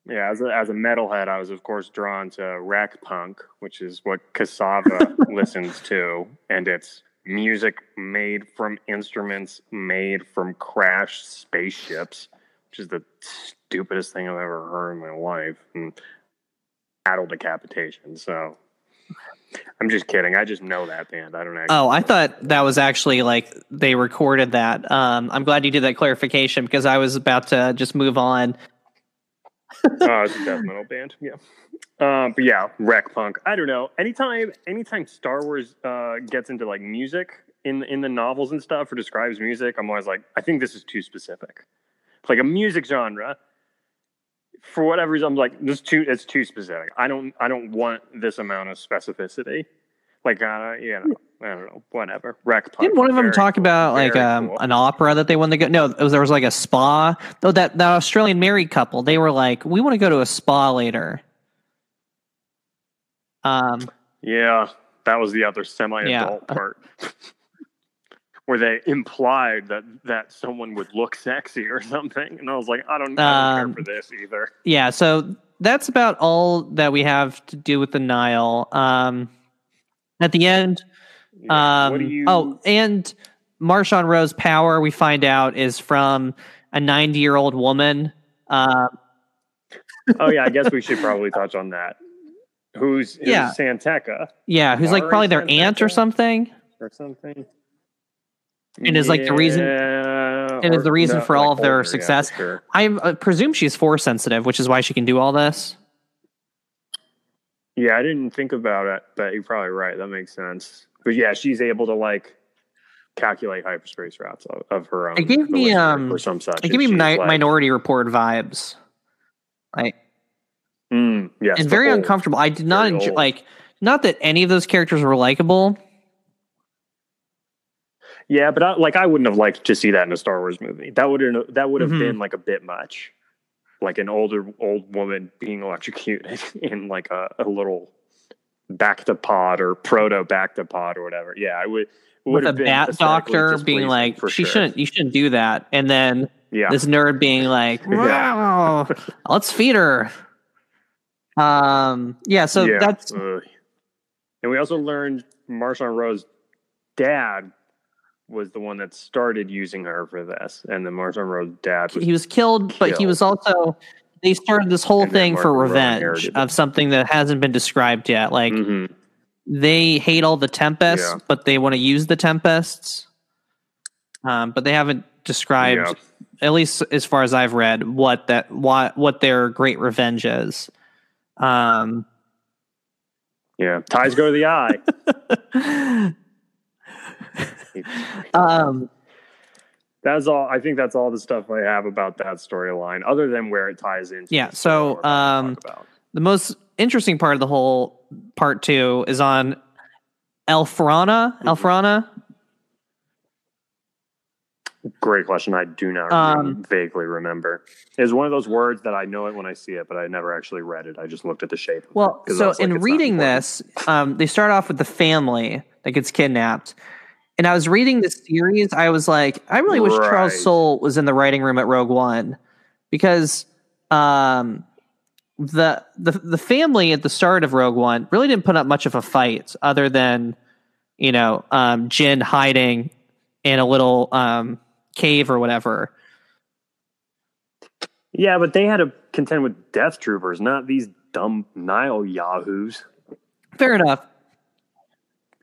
Yeah, as a, as a metalhead, I was of course drawn to Rack Punk, which is what Cassava listens to, and it's music made from instruments made from crashed spaceships, which is the stupidest thing I've ever heard in my life. And decapitation. So I'm just kidding. I just know that band. I don't actually. oh, I thought that was actually like they recorded that. Um, I'm glad you did that clarification because I was about to just move on. Oh, it's a death metal band. Yeah. Um, but yeah, wreck punk. I don't know. Anytime, anytime Star Wars uh, gets into like music in in the novels and stuff or describes music, I'm always like, I think this is too specific. Like a music genre, for whatever reason, I'm like, this too. It's too specific. I don't. I don't want this amount of specificity. Like, uh, you know, I don't know. Whatever. Wreck punk. Didn't one of them Very talk about like um, cool. an opera that they wanted to go? No, was, there was like a spa. Though that that Australian married couple, they were like, we want to go to a spa later. Um, Yeah, that was the other semi-adult Yeah. part, where they implied that that someone would look sexy or something, and I was like, I don't, I don't Um, care for this either. yeah, so that's about all that we have to do with the Nihil. Um, at the end, Yeah, um, you? oh, and Marchion Ro's power we find out is from a 90 year old woman. Uh, oh yeah, I guess we should probably touch on that. Who's, who's Yeah. San Tekka yeah, who's like probably their aunt or something. or something? And is, like, the reason- Yeah, and is the reason no, for all like of their older, yeah, success. sure. I uh, presume she's force sensitive, which is why she can do all this. Yeah, I didn't think about it, but you're probably right. That makes sense. But yeah, she's able to like calculate hyperspace routes of, of her own. It gave me, um, or some such. It gave me mi- like, Minority Report vibes. Like Mm, yes, and very old- uncomfortable. I did not enjoy old. like not that any of those characters were likable. Yeah, but I, like I wouldn't have liked to see that in a Star Wars movie. That would that would have Mhm. been like a bit much, like an older old woman being electrocuted in like a, a little back to pod or proto back to pod or whatever. Yeah, I would. would with a bat doctor being like, she sure. shouldn't, you shouldn't do that, and then Yeah, this nerd being like, Yeah. "Wow, let's feed her. Um, yeah, so yeah. that's Ugh. and we also learned Marchion Ro's dad was the one that started using her for this, and then Marchion Ro's dad was he was killed, but he was also they started this whole thing for revenge of something that hasn't been described yet. Like Mhm. they hate all the tempests, Yeah. but they want to use the tempests. Um, but they haven't described, Yeah. at least as far as I've read, what that what what their great revenge is. Um, Yeah, ties go to the eye. um, That's all. I think that's all the stuff I have about that storyline, other than where it ties into. Yeah, so, um, the most interesting part of the whole part two is on Elphrona. Mm-hmm. Elphrona. great question. I do not um, vaguely remember. Is one of those words that I know it when I see it, but I never actually read it. I just looked at the shape. Well, it 'cause I so was like, in reading this, um, they start off with the family that gets kidnapped. And I was reading this series, I was like, I really wish Charles. Soule was in the writing room at Rogue One because um, the the the family at the start of Rogue One really didn't put up much of a fight, other than you know um, Jyn hiding in a little um, cave or whatever. Yeah, but they had to contend with Death Troopers, not these dumb Nihil yahoos. Fair enough.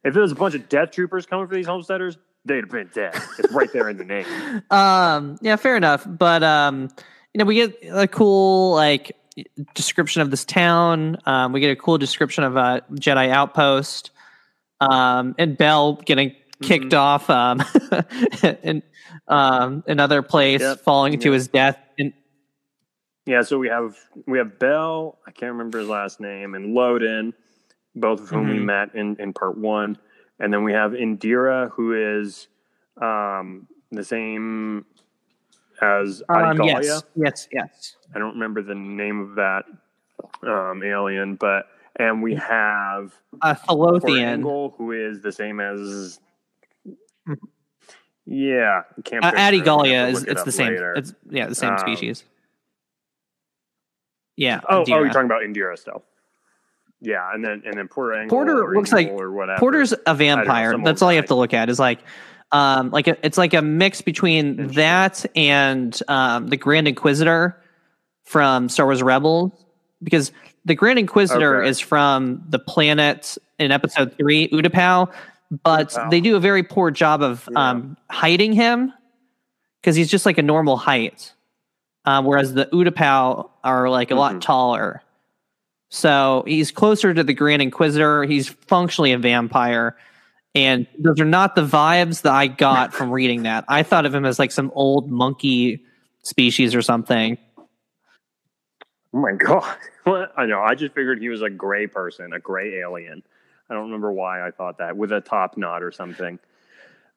If it was a bunch of Death Troopers coming for these homesteaders, they'd have been dead. It's right there in the name. Um, yeah, fair enough. But um, you know, we get a cool like description of this town. Um, we get a cool description of a Jedi outpost. Um, and Bell getting kicked off um in um another place, Yep. falling to his death. And Yeah, so we have we have Bell, I can't remember his last name, and Loden, both of whom we Mhm. met in, in part one. And then we have Indeera, who is um, the same as um, Adigalia. yes, yes, yes. I don't remember the name of that um, alien, but and we have Uh, Port Thalothian. Engle, who is the same as Mhm. yeah, can't Uh, picture him. I have to Adigalia is it's the same. later. It's yeah, the same Um, species. Yeah. Oh, oh, you're talking about Indeera still. Yeah, and then and then Porter Engle Porter looks Engle like- or whatever. Porter's a vampire. some That's all you have to look at. Is like, um, like a, it's like a mix between that and um, the Grand Inquisitor from Star Wars Rebels, because the Grand Inquisitor Okay. is from the planet in Episode Three, Utapau, but they do a very poor job of Yeah. um, hiding him because he's just like a normal height, um, whereas the Utapau are like a Mhm. lot taller. So he's closer to the Grand Inquisitor. He's functionally a vampire. And those are not the vibes that I got from reading that. I thought of him as like some old monkey species or something. Oh my god! What? I know. I just figured he was a gray person, a gray alien. I don't remember why I thought that with a top knot or something.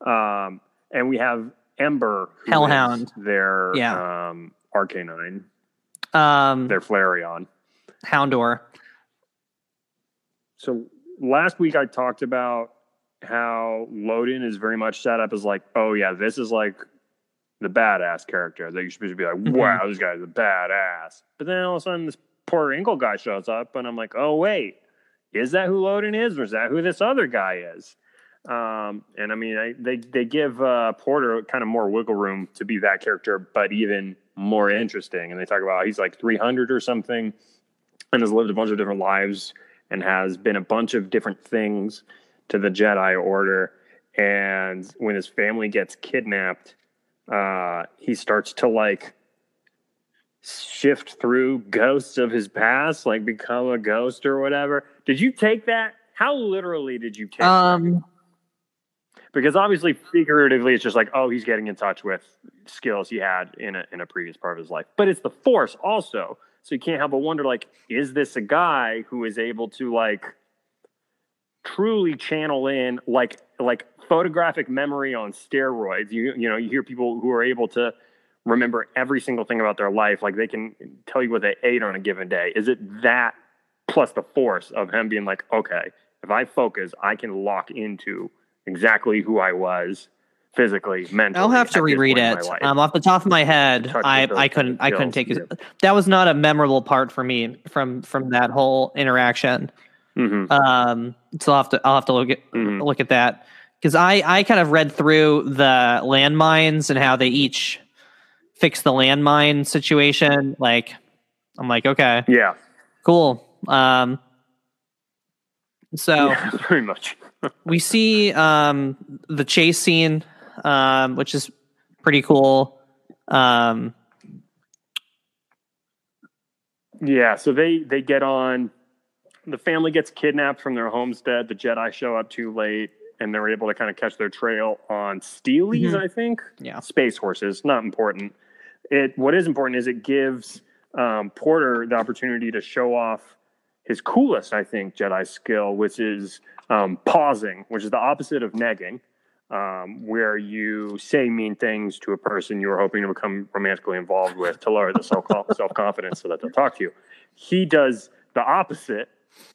Um, and we have Ember, Hellhound. their Yeah. um, Arcanine, Um, their Flareon. Houndor. So last week I talked about how Loden is very much set up as like, oh yeah, this is like the badass character that supposed to be like, Mhm. wow, this guy's a badass. But then all of a sudden this Porter Engle guy shows up and I'm like, oh wait, is that who Loden is, or is that who this other guy is? Um, and I mean, I, they they give uh, Porter kind of more wiggle room to be that character, but even more interesting. And they talk about he's like 300 or something, and has lived a bunch of different lives and has been a bunch of different things to the Jedi Order. And when his family gets kidnapped, uh, he starts to like shift through ghosts of his past, like become a ghost or whatever. Did you take that? How literally did you take that? Um, Because obviously, figuratively, it's just like, oh, he's getting in touch with skills he had in a in a previous part of his life. But it's the force also. So you can't help but wonder, like, is this a guy who is able to like truly channel in like like photographic memory on steroids? You you know, you hear people who are able to remember every single thing about their life, like they can tell you what they ate on a given day. Is it that plus the force of him being like, okay, if I focus, I can lock into exactly who I was physically, mentally. I'll have to reread it. Um, off the top of my head, I, I couldn't I couldn't take it. That was not a memorable part for me from from that whole interaction. Mhm, Um, so I'll have to I'll have to look at mhm. look at that because I I kind of read through the landmines and how they each fix the landmine situation. Like I'm like okay, Yeah, cool. Um, so yeah, very much. we see um the chase scene um which is pretty cool um Yeah, so they they get on. The family gets kidnapped from their homestead. The Jedi show up too late, and they're able to kind of catch their trail on Steelies, Mhm. I think. Yeah. space horses. Not important. It what is important is it gives um, Porter the opportunity to show off his coolest, I think, Jedi skill, which is um, pausing, which is the opposite of negging. Um, where you say mean things to a person you're hoping to become romantically involved with to lower the self confidence so that they'll talk to you. He does the opposite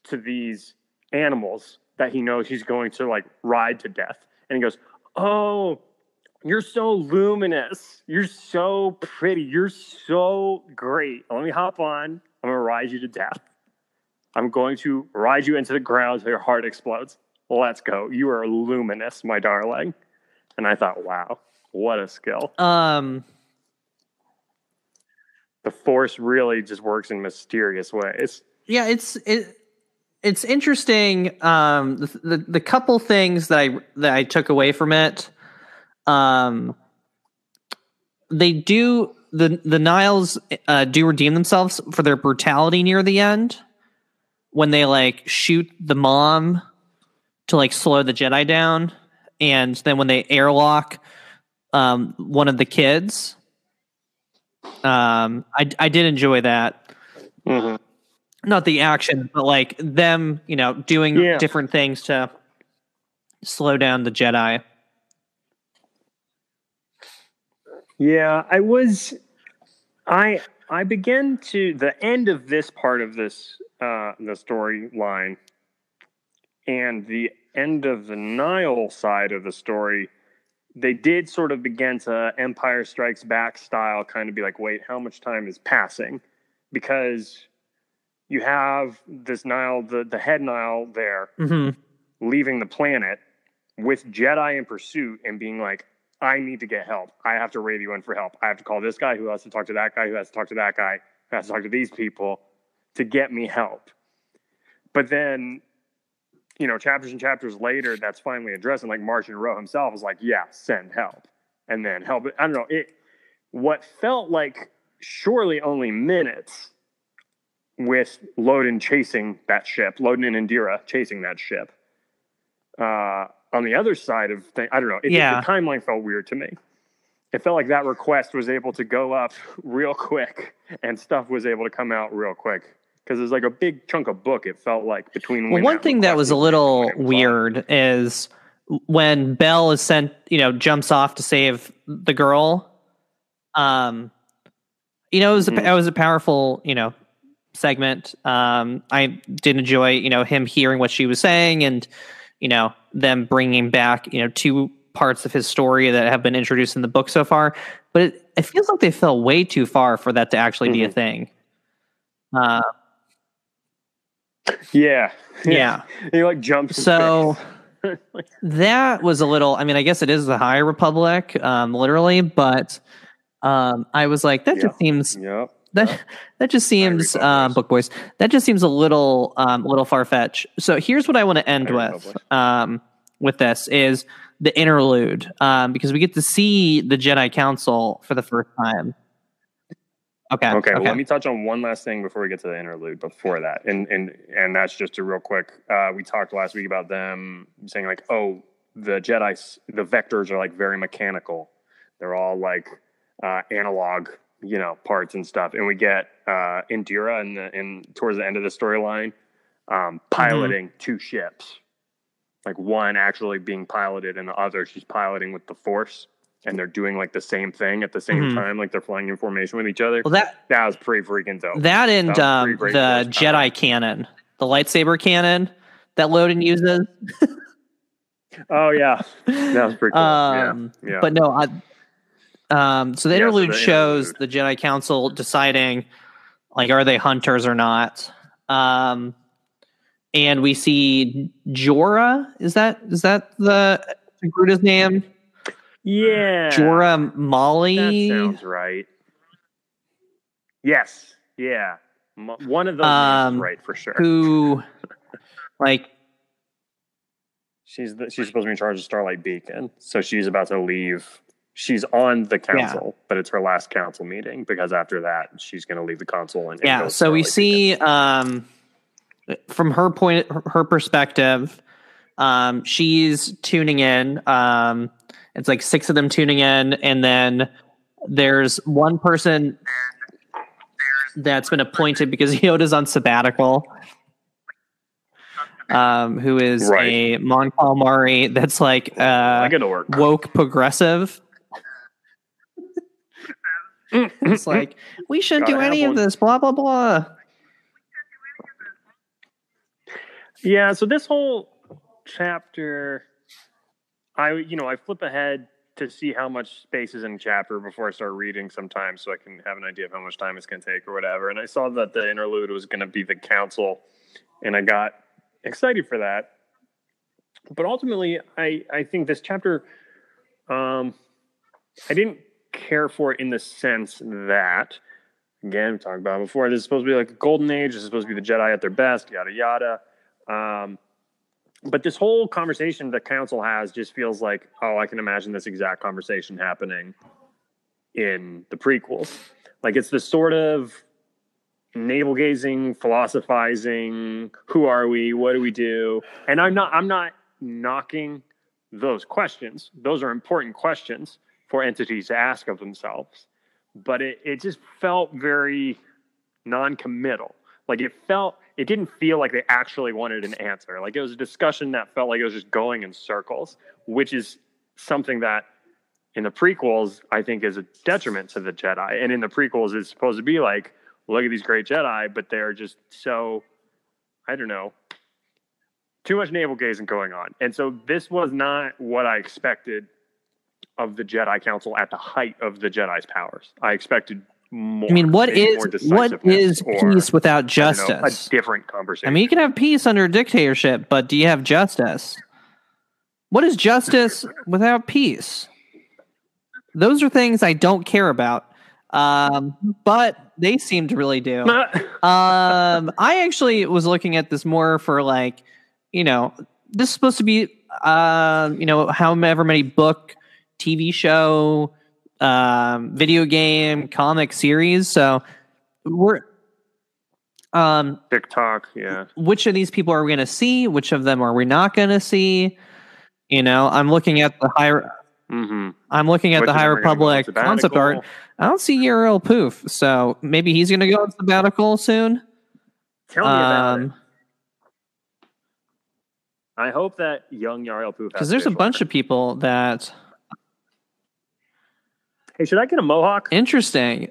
to these animals that he knows he's going to like ride to death, and he goes, "Oh, you're so luminous. You're so pretty. You're so great. Let me hop on. I'm gonna ride you to death. I'm going to ride you into the ground till your heart explodes. Let's go. You are luminous, my darling." And I thought, wow, what a skill. um The force really just works in mysterious ways. yeah it's it it's interesting um the, the the couple things that i that i took away from it um they do the the Nihils uh do redeem themselves for their brutality near the end when they like shoot the mom to like slow the jedi down and then when they airlock um one of the kids um i i did enjoy that Mhm. not the action, but like them, you know, doing Yeah. different things to slow down the Jedi. Yeah, I was I I began to the end of this part of this uh the storyline and the end of the Nihil side of the story, they did sort of begin to Empire Strikes Back style kind of be like, wait, how much time is passing? Because you have this Nihil, the, the head Nihil there, hmm leaving the planet with Jedi in pursuit and being like, I need to get help. I have to radio in for help. I have to call this guy who has to talk to that guy who has to talk to that guy who has to talk to these people to get me help. But then, you know, chapters and chapters later, that's finally addressed. And like Marchion Ro himself was like, yeah, send help. And then help. I don't know. It what felt like surely only minutes with Loden chasing that ship, Loden and Indeera chasing that ship uh, on the other side of things, I don't know. It, Yeah. The timeline felt weird to me. It felt like that request was able to go up real quick and stuff was able to come out real quick. Because there's like a big chunk of book, it felt like, between Well, one thing that was a little and when it was on. weird is when Bell is sent, you know, jumps off to save the girl. Um, you know, it was a, Mhm. it was a powerful, you know, segment. Um, I did enjoy, you know, him hearing what she was saying and, you know, them bringing back, you know, two parts of his story that have been introduced in the book so far. But it, it feels like they fell way too far for that to actually be a Mhm. thing. Uh, Yeah. yeah. he like jumps. So that was a little. I mean, I guess it is the High Republic, um, literally, but um, I was like, that Yeah. just seems yep. that that just seems um, book boys. That just seems a little um, a little far fetched. So here's what I want to end High with. Um, with this is the interlude um, because we get to see the Jedi Council for the first time. Okay. Okay, well, let me touch on one last thing before we get to the interlude. Before that, and and and that's just a real quick. Uh, we talked last week about them saying like, oh, the Jedi, the vectors are like very mechanical. They're all like uh, analog, you know, parts and stuff. And we get uh, Indeera in the in towards the end of the storyline, um, piloting two ships, like one actually being piloted and the other she's piloting with the Force. And they're doing like the same thing at the same Mhm. time, like they're flying in formation with each other. Well, that That was pretty freaking dope. that and That um, the. Jedi cannon, the lightsaber cannon that Loden uses. oh yeah, that was pretty cool. Um, yeah, yeah. But no, I, um, so the Yeah, so interlude the shows interlude. the Jedi Council deciding, like, are they hunters or not? Um, and we see Jorah. Is that is that the Gruda's name? Yeah, Jora Malli. That sounds right. Yes, yeah, one of those Um, is right for sure. who, like, She's the, she's supposed to be in charge of Starlight Beacon, so she's about to leave. She's on the council, but it's her last council meeting because after that she's going to leave the council and and yeah. to So we Starlight Beacon. see, um, from her point, her- her perspective, um, she's tuning in. Um, it's like six of them tuning in, and then there's one person that's been appointed because Yoda's on sabbatical. Um, who is Right. a Mon Calamari that's like uh, work. woke progressive. It's like we shouldn't do Gotta have any of this. Blah blah blah. Yeah, so this whole chapter, I you know I flip ahead to see how much space is in chapter before I start reading sometimes, so I can have an idea of how much time it's going to take or whatever. And I saw that the interlude was going to be the council, and I got excited for that. But ultimately, I I think this chapter, um, I didn't care for it in the sense that. Again, we talked about before. This is supposed to be like golden age. This is supposed to be the Jedi at their best. Yada yada. Um, but this whole conversation the council has just feels like, oh, I can imagine this exact conversation happening in the prequels. Like it's the sort of navel gazing, philosophizing. Who are we? What do we do? And I'm not. I'm not knocking those questions. Those are important questions for entities to ask of themselves. But it, it just felt very non-committal. Like it felt, it didn't feel like they actually wanted an answer. Like it was a discussion that felt like it was just going in circles, which is something that in the prequels I think is a detriment to the Jedi. And in the prequels, it's supposed to be like, look at these great Jedi, but they're just so, I don't know, too much navel gazing going on. And so this was not what I expected of the Jedi Council at the height of the Jedi's powers. I expected more. I mean, what is what is is more what decisiveness is or, peace without I don't know, justice? a different conversation. I mean, you can have peace under a dictatorship, but do you have justice? What is justice without peace? Those are things I don't care about, um, but they seem to really do. Um, I actually was looking at this more for like, you know, this is supposed to be, um, you know, however many book, TV show, um, video game, comic series. So we're, um, TikTok, yeah. which of these people are we going to see? Which of them are we not going to see? You know, I'm looking at the high. Mm-hmm. I'm looking at Which the of High them go Republic concept art. I don't see Yarael Poof, so maybe he's going to go on sabbatical soon. Tell me about it. Um, I hope that young Yarael Poof because there's a bunch of people that Hey, should I get a mohawk? interesting.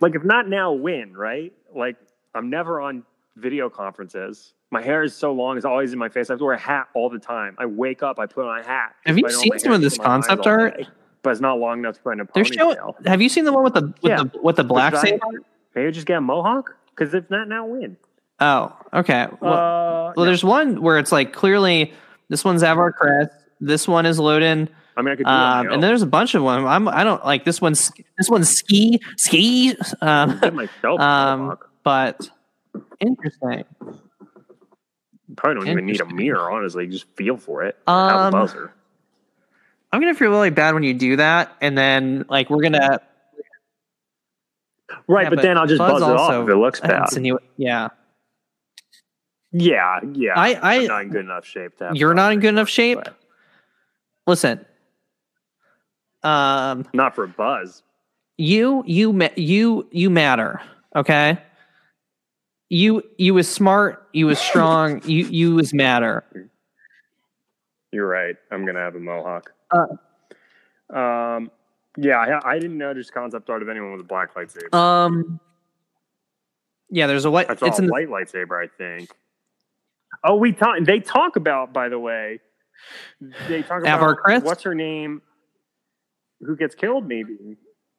Like, if not now, when? Right? Like, I'm never on video conferences. My hair is so long; it's always in my face. I have to wear a hat all the time. I wake up, I put on a hat. Have you seen some of this in my eyes concept art? day. But it's not long enough to put in a They're ponytail. showing. Have you seen the one with the with Yeah. the with the black But should I- saber? Maybe just get a mohawk. Because if not now, when? Oh, okay. Well, uh, well, there's one where it's like clearly this one's Avar Kriss, this one is Loden, I mean, I could do um, and there's a bunch of them. I'm I don't like this one's this one's ski ski, um, myself um, but interesting. Probably don't even need a mirror, honestly. Just feel for it. Um, buzzer. I'm gonna feel really bad when you do that, and then like we're gonna Right, yeah, but, but then I'll just Buzz buzz it off if it looks bad. yeah. Yeah, yeah. I- I- am not in good enough shape You're not in good enough shape. but Listen, um, Not for a buzz. you you you you matter. Okay. You you was smart. You was strong. you you was matter. You're right. I'm gonna have a mohawk. Uh. um, yeah, I, I didn't know there's concept art of anyone with a black lightsaber. Um. Yeah, there's a white. I It's a in. white lightsaber, I think. Oh, we talk. They talk about, by the way, they talk about Avar Kriss? what's her name, who gets killed. Maybe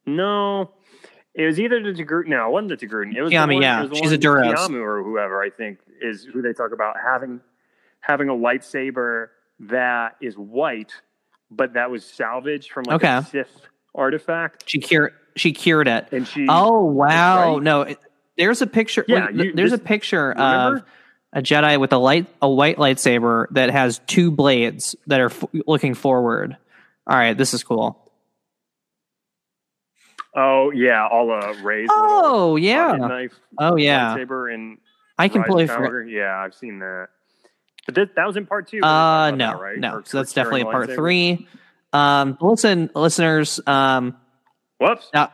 no, it was either the Togrutan. No, it wasn't the Togrutan. It was the Kiami, one- yeah. it was She's a Duros. Kiamu or whoever I think is who they talk about having having a lightsaber that is white, but that was salvaged from like a Okay. Sith artifact, She cured. She cured it. and she. Oh wow! right? No, it, there's a picture. Yeah, you- there's this- a picture remember? of a Jedi with a light, a white lightsaber that has two blades that are f- looking forward. All right, this is cool. Oh yeah, all uh, Rey's Oh yeah. knife Oh yeah. lightsaber and I Rise of forgot. Yeah, I've seen that. But that, that was in part two. we Uh, no, that, right? no. Or So that's definitely Karen part lightsaber? three. Um, listen, listeners. Um, Whoops. uh,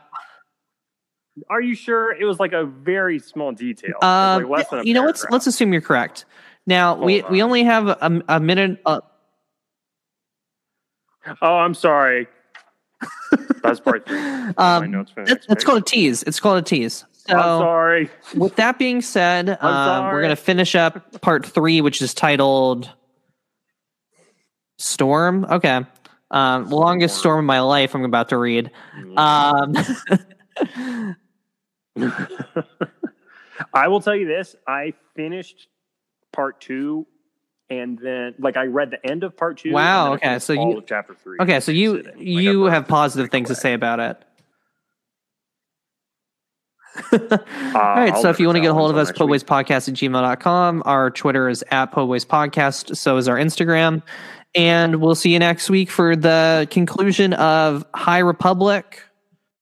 Are you sure it was like a very small detail? Um, like less than you know, let's let's assume you're correct. Now we Hold we on. only have a, a minute. Uh, Oh, I'm sorry. That's part three. Um, that's, that's called a tease. It's called a tease. So, I'm sorry. with that being said, um, we're going to finish up part three, which is titled Storm. Okay. Um, longest Storm. storm of my life, I'm about to read. Um, I will tell you this: I finished part two, and then like I read the end of part two. Wow, and then I okay, so you- chapter three. okay, so you Like, you have positive it things to say about it. Uh, all right, I'll so if you want to get a hold of us, next podcast at gmail.com. Our Twitter is at Podcast. So is our Instagram. And we'll see you next week for the conclusion of High Republic